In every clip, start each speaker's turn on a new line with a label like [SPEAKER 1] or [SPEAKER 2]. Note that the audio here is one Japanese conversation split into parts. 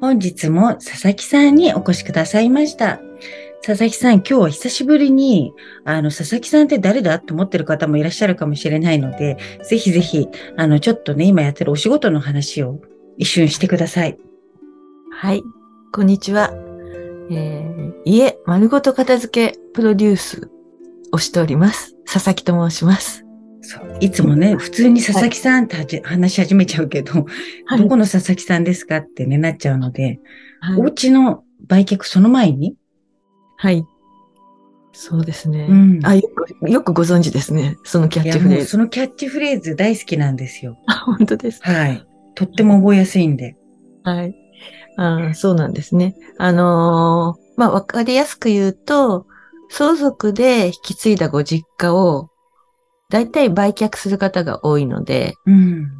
[SPEAKER 1] 本日も佐々木さんにお越しくださいました佐々木さん、今日は久しぶりに、あの、佐々木さんって誰だと思ってる方もいらっしゃるかもしれないので、ぜひぜひ、あの、ちょっとね、今やってるお仕事の話を一瞬してください。
[SPEAKER 2] はい、こんにちは。えー、家丸ごと片付けプロデュースをしております。佐々木と申します。
[SPEAKER 1] そう。いつもね、普通に佐々木さんって、話し始めちゃうけど、はい、どこの佐々木さんですかってね、なっちゃうので、はい、お家の売却その前に、
[SPEAKER 2] はい。そうですね。うん、あよく、よくご存知ですね。そのキャッチフレーズ。
[SPEAKER 1] そのキャッチフレーズ大好きなんですよ。
[SPEAKER 2] あ、本当です
[SPEAKER 1] はい。とっても覚えやすいんで。
[SPEAKER 2] はい。あそうなんですね。あのー、まあ、わかりやすく言うと、相続で引き継いだご実家を、だいたい売却する方が多いので、うん、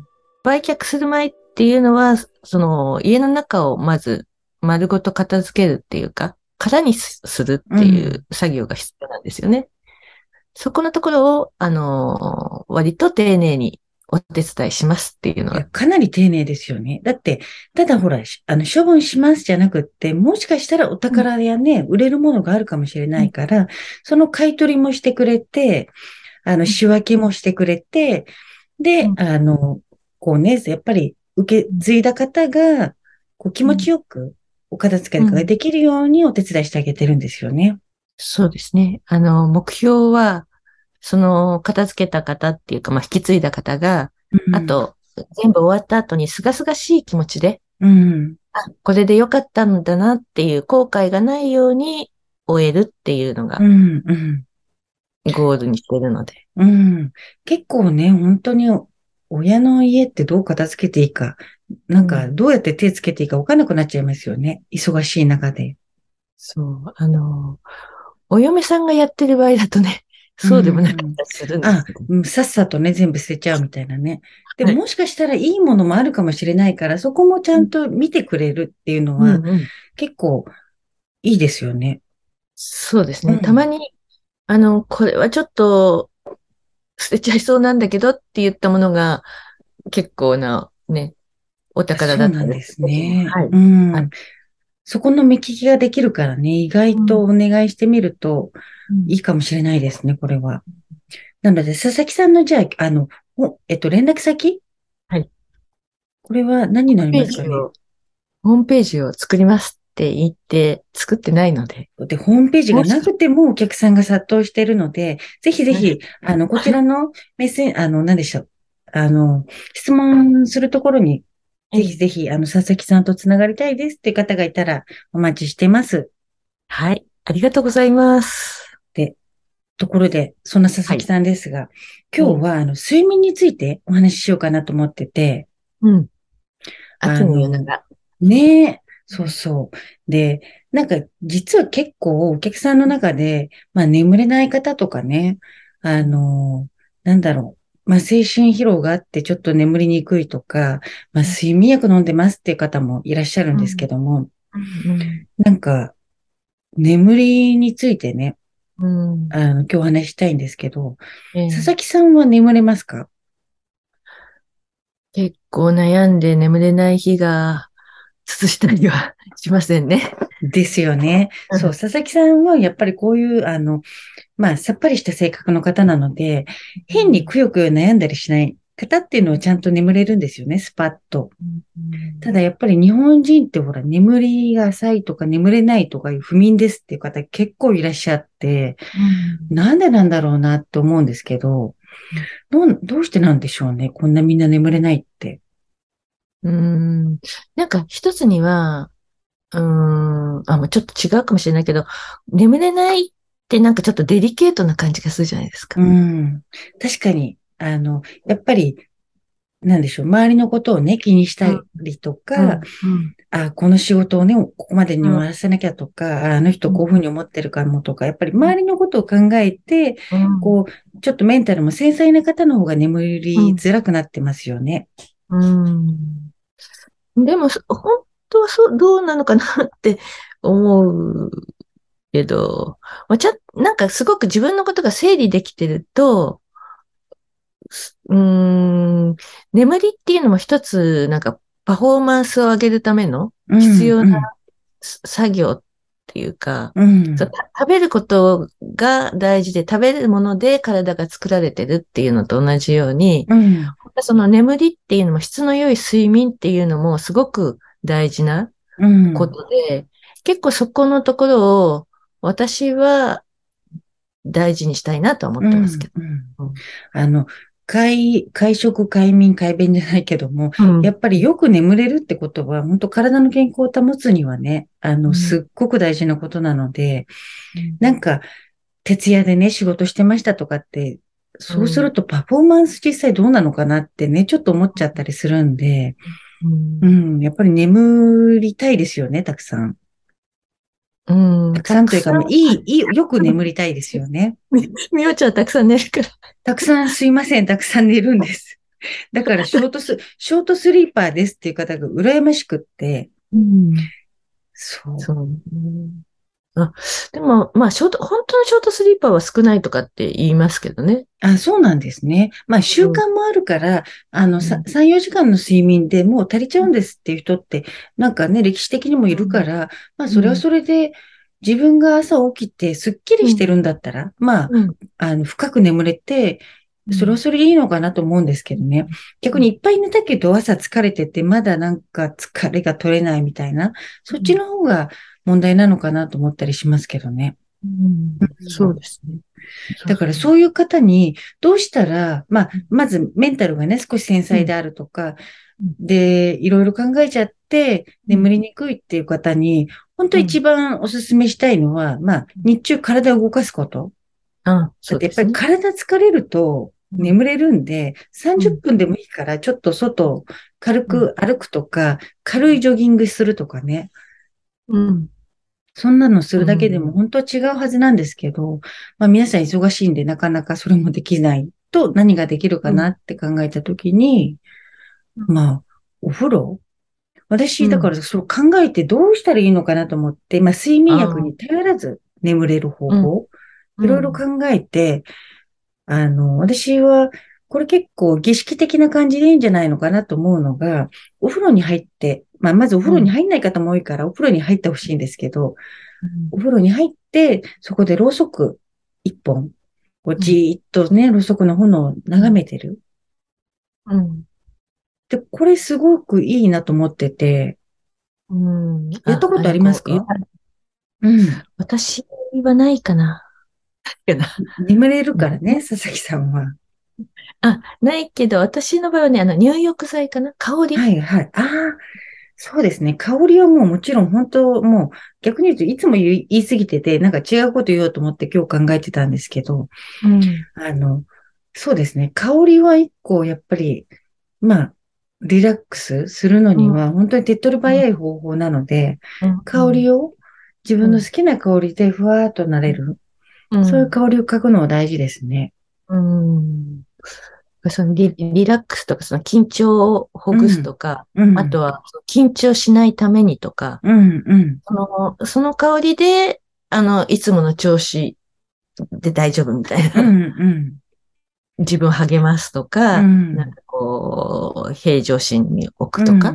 [SPEAKER 2] 売却する前っていうのは、その、家の中をまず丸ごと片付けるっていうか、空にするっていう作業が必要なんですよね。うん、そこのところを、あのー、割と丁寧にお手伝いしますっていうのは。
[SPEAKER 1] かなり丁寧ですよね。だって、ただほら、あの、処分しますじゃなくって、もしかしたらお宝やね、うん、売れるものがあるかもしれないから、うん、その買い取りもしてくれて、あの、仕分けもしてくれて、で、あの、こうね、やっぱり受け継いだ方が、こう気持ちよく、お片付けができるようにお手伝いしてあげてるんですよね。うん、
[SPEAKER 2] そうですね。あの、目標は、その片付けた方っていうか、まあ、引き継いだ方が、うん、あと、全部終わった後にすがすがしい気持ちで、うん、あ、これでよかったんだなっていう後悔がないように終えるっていうのが、うんうん、ゴールにしてるので。
[SPEAKER 1] うん。結構ね、本当に親の家ってどう片付けていいか、なんかどうやって手つけていいか分かんなくなっちゃいますよね。忙しい中で。
[SPEAKER 2] そう、あの、お嫁さんがやってる場合だとね、そうでもなかったりするんです、
[SPEAKER 1] あ、さっさとね、全部捨てちゃうみたいなね。でももしかしたらいいものもあるかもしれないから、そこもちゃんと見てくれるっていうのは、結構いいですよね。
[SPEAKER 2] そうですね。うん、たまに、あの、これはちょっと捨てちゃいそうなんだけどって言ったものが結構なね、お宝だった
[SPEAKER 1] んですね。はい。うん。そこの目利きができるからね、意外とお願いしてみるといいかもしれないですね、これは。なので、佐々木さんのじゃあ、あの、えっと、連絡先？
[SPEAKER 2] はい。
[SPEAKER 1] これは何になりますかね？
[SPEAKER 2] ホームページを作りますって言って作ってないので。
[SPEAKER 1] で、ホームページがなくてもお客さんが殺到しているので、ぜひぜひ、あの、こちらのメッセあの、何でしょう。あの、質問するところにぜひぜひ、あの、佐々木さんとつながりたいですって方がいたらお待ちしてます。
[SPEAKER 2] はい。ありがとうございます。
[SPEAKER 1] で、ところで、そんな佐々木さんですが、はい、今日は、あの、睡眠についてお話ししようかなと思ってて。
[SPEAKER 2] うん。秋の。
[SPEAKER 1] ねえ。そうそう。で、なんか、実は結構お客さんの中で、まあ眠れない方とかね、あの、なんだろう。まあ、精神疲労があってちょっと眠りにくいとか、まあ、睡眠薬飲んでますっていう方もいらっしゃるんですけども、うん。うん、なんか、眠りについてね、うん、あの今日お話したいんですけど、えー、佐々木さんは眠れますか？
[SPEAKER 2] 結構悩んで眠れない日が続したりはしませんね。
[SPEAKER 1] ですよね。そう、佐々木さんはやっぱりこういう、あの、まあ、さっぱりした性格の方なので、変にくよくよ悩んだりしない方っていうのはちゃんと眠れるんですよね、スパッと。ただやっぱり日本人ってほら、眠りが浅いとか眠れないとかいう不眠ですっていう方結構いらっしゃって、なんでなんだろうなって思うんですけど、どどうしてなんでしょうね、こんなみんな眠れないって。
[SPEAKER 2] うん。なんか一つには、うん、あ、ちょっと違うかもしれないけど、眠れないってなんかちょっとデリケートな感じがするじゃないですか。
[SPEAKER 1] うん。確かに、あの、やっぱり、なんでしょう、周りのことをね、気にしたりとか、あ、この仕事をね、ここまでに終わらせなきゃとか、あの人こういうふうに思ってるかもとか、やっぱり周りのことを考えて、こう、ちょっとメンタルも繊細な方の方が眠りづらくなってますよね。
[SPEAKER 2] うん。でも、本当はそう、どうなのかなって思うけど、まあ、ちゃ、なんかすごく自分のことが整理できてると、うん、眠りっていうのも一つ、なんかパフォーマンスを上げるための必要な作業っていうか、うん。うん、食べることが大事で、食べるもので体が作られてるっていうのと同じように、うん、その眠りっていうのも質の良い睡眠っていうのもすごく大事なことで、結構そこのところを私は大事にしたいなと思ってますけど。
[SPEAKER 1] あの、会、会食、会眠、会便じゃないけども、うん、やっぱりよく眠れるってことは、本当体の健康を保つにはね、あの、すっごく大事なことなので、うん、なんか、徹夜でね、仕事してましたとかって、そうするとパフォーマンス実際どうなのかなってね、ちょっと思っちゃったりするんで、うん、うん、やっぱり眠りたいですよね、たくさん。うん。たくさんというか、いい、いい、よく眠りたいですよね。
[SPEAKER 2] み、みおちゃんたくさん寝るから。
[SPEAKER 1] たくさんすいません、たくさん寝るんです。だから、ショートス、ショートスリーパーですっていう方が羨ましくって、うん。そう。そう、
[SPEAKER 2] あ、でも、まあ、ショート、本当のショートスリーパーは少ないとかって言いますけどね。
[SPEAKER 1] あ、そうなんですね。まあ、習慣もあるから、うん、あの、3、4時間の睡眠でもう足りちゃうんですっていう人って、なんかね、歴史的にもいるから、まあ、それはそれで、自分が朝起きてスッキリしてるんだったら、まあ、あの、深く眠れて、それはそれでいいのかなと思うんですけどね。逆にいっぱい寝たけど朝疲れてて、まだなんか疲れが取れないみたいな、そっちの方が問題なのかなと思ったりしますけどね。
[SPEAKER 2] うん、そうですね。
[SPEAKER 1] だからそういう方に、どうしたら、まあ、まずメンタルがね、少し繊細であるとか、で、いろいろ考えちゃって、眠りにくいっていう方に、本当一番お勧めしたいのは、まあ、日中体を動かすこと。あそうです、ね、やっぱり体疲れると眠れるんで、30分でもいいから、ちょっと外、軽く歩くとか、軽いジョギングするとかね。うん。そんなのするだけでも本当は違うはずなんですけど、まあ皆さん忙しいんでなかなかそれもできないと何ができるかなって考えたときに、まあ、お風呂？私、だからそう考えてどうしたらいいのかなと思って、まあ睡眠薬に頼らず眠れる方法、いろいろ考えて、あの、私はこれ結構儀式的な感じでいいんじゃないのかなと思うのが、お風呂に入って、まあ、まずお風呂に入んない方も多いから、お風呂に入ってほしいんですけど、うん、お風呂に入って、そこでろうそく一本、こうじーっとね、ろうそくの炎を眺めてる。うん。で、これすごくいいなと思ってて、うん。やったことありますか？
[SPEAKER 2] うん。私はないかな。
[SPEAKER 1] 眠れるからね、佐々木さんは。
[SPEAKER 2] あ、ないけど、私の場合はね、あの、入浴剤かな？香り？
[SPEAKER 1] はいはい。ああ、そうですね。香りはもうもちろん本当、もう逆に言うといつも言いすぎてて、なんか違うこと言おうと思って今日考えてたんですけど、うん、あの、そうですね。香りは一個やっぱり、まあ、リラックスするのには本当に手っ取り早い方法なので、うん、香りを自分の好きな香りでふわーっとなれる、うん、そういう香りを嗅ぐのは大事ですね。うん
[SPEAKER 2] そのリリラックスとか、その緊張をほぐすとか、うん。うん、あとは緊張しないためにとか、うんうん、そのその香りで、あの、いつもの調子で大丈夫みたいな。うんうん、自分を励ますとか、うん、なんかこう、平常心に置くとか、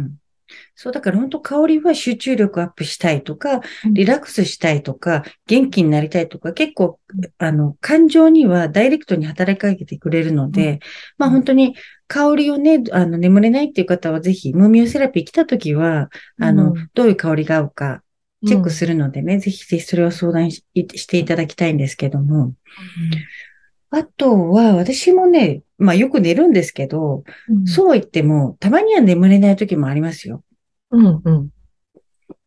[SPEAKER 1] そう、だから本当香りは集中力アップしたいとか、リラックスしたいとか、元気になりたいとか、結構、あの、感情にはダイレクトに働きかけてくれるので、うん、まあ本当に香りをね、あの、眠れないっていう方はぜひ、ムーミオセラピー来た時は、あの、うん、どういう香りが合うか、チェックするのでね、うん、ぜひぜひそれを相談していただきたいんですけども。あとは、私もね、まあよく寝るんですけど、そう言っても、たまには眠れない時もありますよ。うんうん。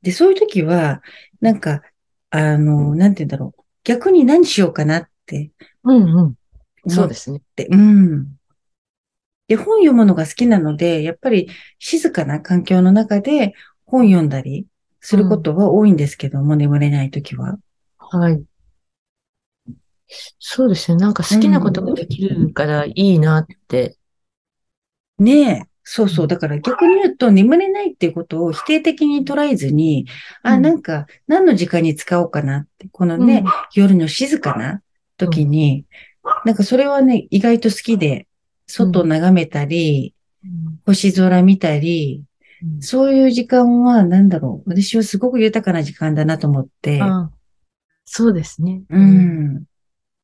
[SPEAKER 1] で、そういう時は、なんか、あの、なんて言うんだろう。逆に何しようかなって。うんうん。
[SPEAKER 2] そうですね。
[SPEAKER 1] うん。で、本読むのが好きなので、やっぱり静かな環境の中で本読んだりすることは多いんですけども、眠れないときは。
[SPEAKER 2] はい。そうですね。なんか好きなことができるからいいなって。
[SPEAKER 1] ねえ。そうそう。だから逆に言うと、眠れないっていうことを否定的に捉えずに、あ、
[SPEAKER 2] うん
[SPEAKER 1] なんか、何の時間に使おうかなって、このね、夜の静かな時に、なんかそれはね、意外と好きで、外を眺めたり、
[SPEAKER 2] うん
[SPEAKER 1] 星空見たり、
[SPEAKER 2] うん
[SPEAKER 1] そういう時間は、なんだろう。私はすごく豊かな時間だなと思って。
[SPEAKER 2] あそうですね。
[SPEAKER 1] う。ん。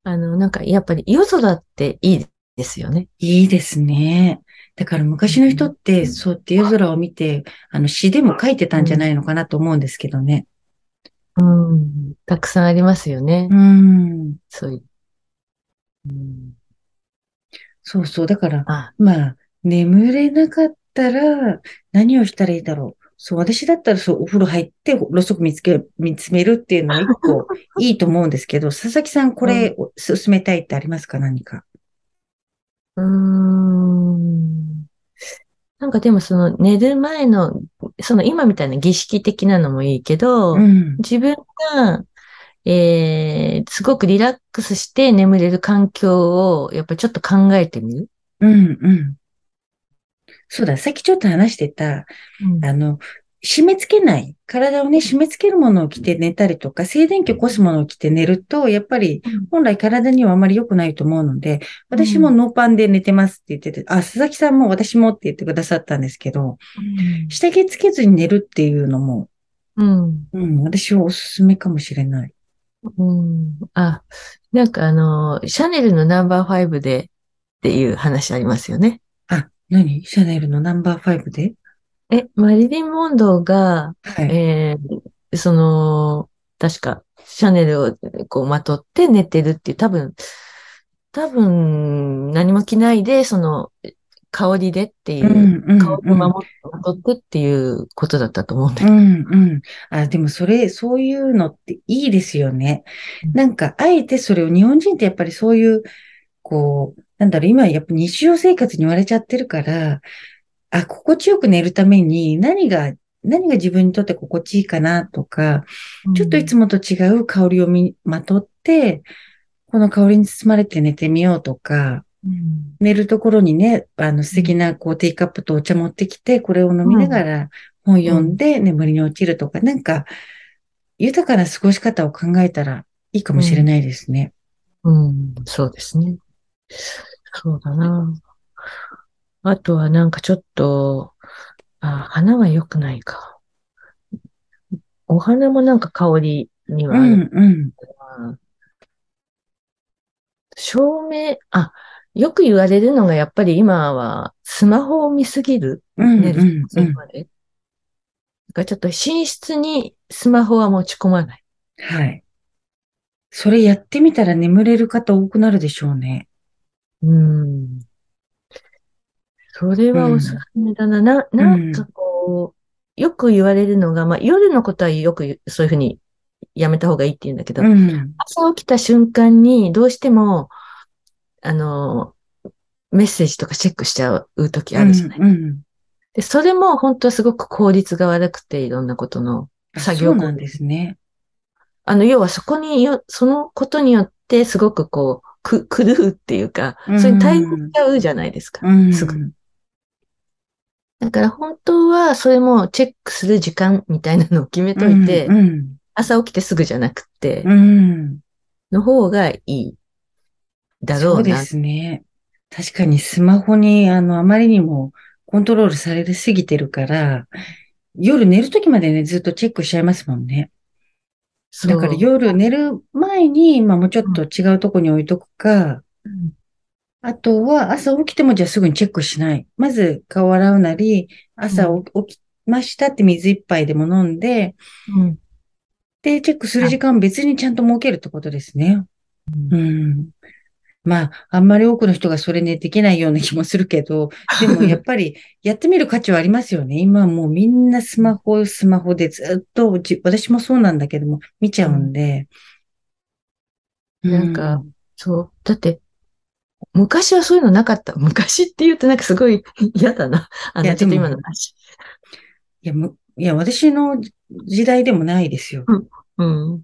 [SPEAKER 2] あの、なんかやっぱり夜空っていいですよね。
[SPEAKER 1] いいですね。だから昔の人って、そうって夜空を見て、あの詩でも書いてたんじゃないのかなと思うんですけどね。
[SPEAKER 2] うん。たくさんありますよね。
[SPEAKER 1] うん。
[SPEAKER 2] そういう。うん、
[SPEAKER 1] そうそう。だから、
[SPEAKER 2] あ、
[SPEAKER 1] まあ、眠れなかったら、何をしたらいいだろう。そう、私だったらそう、お風呂入って、ろうそく見つけ、見つめるっていうのは一個 いいと思うんですけど、佐々木さん、これ、進めたいってありますか？何か。
[SPEAKER 2] うーん。なんかでもその寝る前の、その今みたいな儀式的なのもいいけど、
[SPEAKER 1] うん。
[SPEAKER 2] 自分が、えー、すごくリラックスして眠れる環境をやっぱりちょっと考えてみる。
[SPEAKER 1] うん、うん。そうだ、さっきちょっと話してた、あの、締め付けない。体をね、締め付けるものを着て寝たりとか、静電気を起こすものを着て寝ると、やっぱり本来体にはあまり良くないと思うので、私もノーパンで寝てますって言ってて、あ、佐々木さんも私もって言ってくださったんですけど、下着つけずに寝るっていうのも、
[SPEAKER 2] うん。
[SPEAKER 1] うん、私はおすすめかもしれない。
[SPEAKER 2] うん。あ、なんかあの、シャネルのナンバーファイブでっていう話ありますよね。
[SPEAKER 1] あ、何？シャネルのナンバーファイブで？
[SPEAKER 2] え、マリリン・モンローが、
[SPEAKER 1] はい。
[SPEAKER 2] えーその、確か、シャネルをこうまとって寝てるっていう、多分、多分、何も着ないで、その、香りでっていうう、
[SPEAKER 1] ん、うん、
[SPEAKER 2] 香りを
[SPEAKER 1] うん。
[SPEAKER 2] 守ってってっていうことだったと思うんだけど。
[SPEAKER 1] うん、うん。あ、でもそれ、そういうのっていいですよね
[SPEAKER 2] うん。
[SPEAKER 1] なんか、あえてそれを、日本人ってやっぱりそういう、こう、なんだろう、今やっぱ日常生活に言われちゃってるから、あ、心地よく寝るために何が、何が自分にとって心地いいかなとか、ちょっといつもと違う香りをみまとって、この香りに包まれて寝てみようとか、
[SPEAKER 2] うん。
[SPEAKER 1] 寝るところにね、あの素敵なこうティーカップとお茶持ってきて、これを飲みながら本読んで眠りに落ちるとか、なんか豊かな過ごし方を考えたらいいかもしれないですね。
[SPEAKER 2] うん、そうですね。そうだな。あとはなんかちょっと、あ、花は良くないか。お花もなんか香りには
[SPEAKER 1] う
[SPEAKER 2] ある
[SPEAKER 1] ん、うん。
[SPEAKER 2] な。照明、あ、よく言われるのがやっぱり今はスマホを見すぎる。
[SPEAKER 1] うん、
[SPEAKER 2] 寝る
[SPEAKER 1] うん、う
[SPEAKER 2] まで。だからちょっと寝室にスマホは持ち込まない。
[SPEAKER 1] はい。それやってみたら眠れる方多くなるでしょうね。
[SPEAKER 2] うん。それはおすすめだな。な、なんかこう、よく言われるのが、まあ夜のことはよくそういうふうにやめた方がいいって言うんだけど、
[SPEAKER 1] うん。
[SPEAKER 2] 朝起きた瞬間にどうしても、あの、メッセージとかチェックしちゃう時あるじゃない。
[SPEAKER 1] うん、うん。
[SPEAKER 2] で、それも本当はすごく効率が悪くて、いろんなことの。
[SPEAKER 1] あ
[SPEAKER 2] 作業
[SPEAKER 1] そうなんですね。
[SPEAKER 2] あの、要はそこによ、そのことによってすごくこう、く、狂うっていうか、それに対応しちゃうじゃないですか。
[SPEAKER 1] うん。
[SPEAKER 2] すぐだから本当はそれもチェックする時間みたいなのを決めといて、
[SPEAKER 1] うん。
[SPEAKER 2] 朝起きてすぐじゃなくて
[SPEAKER 1] う、ん。
[SPEAKER 2] の方がいい。だろ
[SPEAKER 1] そうで
[SPEAKER 2] うな。
[SPEAKER 1] すね。確かにスマホに、あの、あまりにもコントロールされすぎてるから、夜寝るときまでね、ずっとチェックしちゃいますもんね。
[SPEAKER 2] そう
[SPEAKER 1] だから夜寝る前に、まあもうちょっと違うとこに置いとくか、
[SPEAKER 2] うん
[SPEAKER 1] あとは朝起きてもじゃあすぐにチェックしない。まず顔洗うなり、朝起きましたって水一杯でも飲んで、
[SPEAKER 2] うん
[SPEAKER 1] で、チェックする時間別にちゃんと設けるってことですね。うん。まあ、あんまり多くの人がそれね、できないような気もするけど、でもやっぱりやってみる価値はありますよね。今もうみんなスマホ、スマホでずっとじ、私もそうなんだけども、見ちゃうんで。
[SPEAKER 2] なんかそう。だって、昔はそういうのなかった。昔って言うとなんかすごい 嫌だな。あの、ちょっと今の話。
[SPEAKER 1] いや、む、いや、私の時代でもないですよ。
[SPEAKER 2] うん。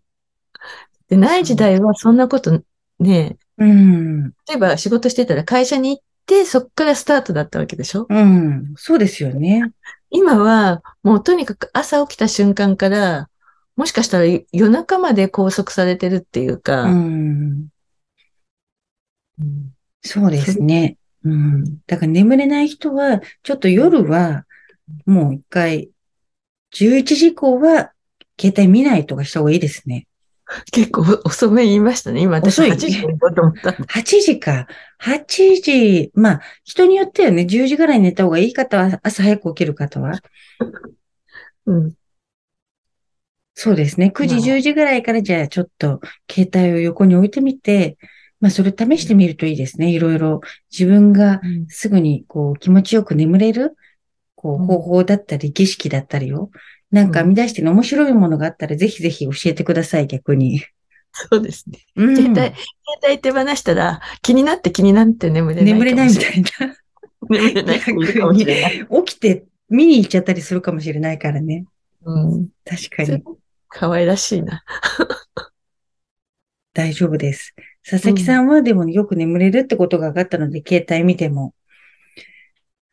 [SPEAKER 2] で、ない時代はそんなことね、
[SPEAKER 1] うん。
[SPEAKER 2] 例えば仕事してたら会社に行って、そっからスタートだったわけでしょ？
[SPEAKER 1] うん。そうですよね。
[SPEAKER 2] 今は、もうとにかく朝起きた瞬間から、もしかしたら夜中まで拘束されてるっていう
[SPEAKER 1] う
[SPEAKER 2] か、
[SPEAKER 1] ん。
[SPEAKER 2] うん
[SPEAKER 1] そうですね。うん。だから眠れない人は、ちょっと夜は、もう一回、11時以降は、携帯見ないとかした方がいいですね。
[SPEAKER 2] 結構遅め言いましたね。今私
[SPEAKER 1] 遅い
[SPEAKER 2] 8時に行こうと思ったの。
[SPEAKER 1] 8時か。8時、まあ、人によってはね、10時ぐらいに寝た方がいい方は、朝早く起きる方は。
[SPEAKER 2] うん。
[SPEAKER 1] そうですね。9時、
[SPEAKER 2] まあ
[SPEAKER 1] 10時ぐらいから、じゃあちょっと、携帯を横に置いてみて、まあ、それ試してみるといいですね。いろいろ、自分がすぐに、こう、気持ちよく眠れる、こう、
[SPEAKER 2] うん
[SPEAKER 1] 方法だったり、儀式だったりを、なんか編み出してね、面白いものがあったら、ぜひぜひ教えてください、逆に。
[SPEAKER 2] そうですね。
[SPEAKER 1] うん
[SPEAKER 2] 携帯、携帯手放したら気になって気になって眠れない
[SPEAKER 1] 眠れないみた
[SPEAKER 2] い
[SPEAKER 1] いな。
[SPEAKER 2] な。眠れない。
[SPEAKER 1] 起きて見に行っちゃったりするかもしれないからね。
[SPEAKER 2] うん。
[SPEAKER 1] 確かに。
[SPEAKER 2] 可愛らしいな。
[SPEAKER 1] 大丈夫です。佐々木さんはでもよく眠れるってことが分かったので、携帯見ても。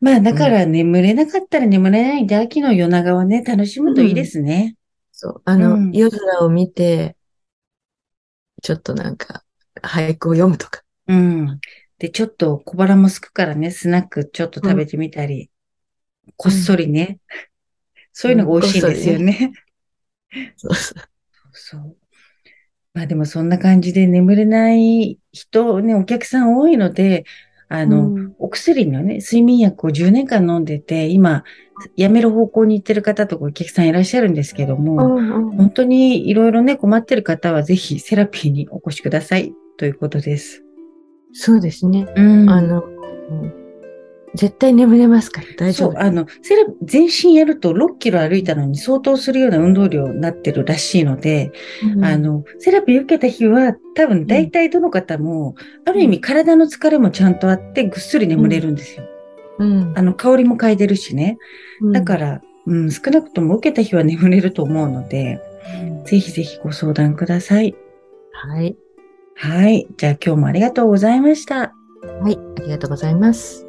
[SPEAKER 1] まあ、だから眠れなかったら眠れないんで、秋の夜長はね、楽しむといいですね。
[SPEAKER 2] そう。あの、
[SPEAKER 1] うん
[SPEAKER 2] 夜空を見て、ちょっとなんか、俳句を読むとか。
[SPEAKER 1] うん。で、ちょっと小腹もすくからね、スナックちょっと食べてみたり、こっそりね。そういうのが美味しいんですよね。
[SPEAKER 2] そうそう。
[SPEAKER 1] そう。まあでもそんな感じで眠れない人、ね、お客さん多いので、あの、
[SPEAKER 2] うん
[SPEAKER 1] お薬のね、睡眠薬を10年間飲んでて、今、やめる方向に行ってる方とかお客さんいらっしゃるんですけども、
[SPEAKER 2] うんうん
[SPEAKER 1] 本当にいろいろね、困ってる方はぜひセラピーにお越しくださいということです。
[SPEAKER 2] そうですね。
[SPEAKER 1] うん。
[SPEAKER 2] あの、うん絶対眠れますから大丈夫。
[SPEAKER 1] そう、あの、セラ、全身やると6キロ歩いたのに相当するような運動量になってるらしいので、
[SPEAKER 2] うん
[SPEAKER 1] あ、の、セラピー受けた日は多分大体どの方も、ある意味体の疲れもちゃんとあってぐっすり眠れるんですよ。
[SPEAKER 2] うん
[SPEAKER 1] あの、香りも嗅いでるしね。
[SPEAKER 2] うん
[SPEAKER 1] だから、うん、少なくとも受けた日は眠れると思うので、
[SPEAKER 2] うん
[SPEAKER 1] ぜひぜひご相談ください。
[SPEAKER 2] はい。
[SPEAKER 1] はい。じゃあ今日もありがとうございました。
[SPEAKER 2] はい。ありがとうございます。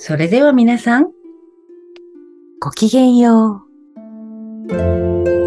[SPEAKER 1] それでは皆さん、
[SPEAKER 2] ごきげんよう。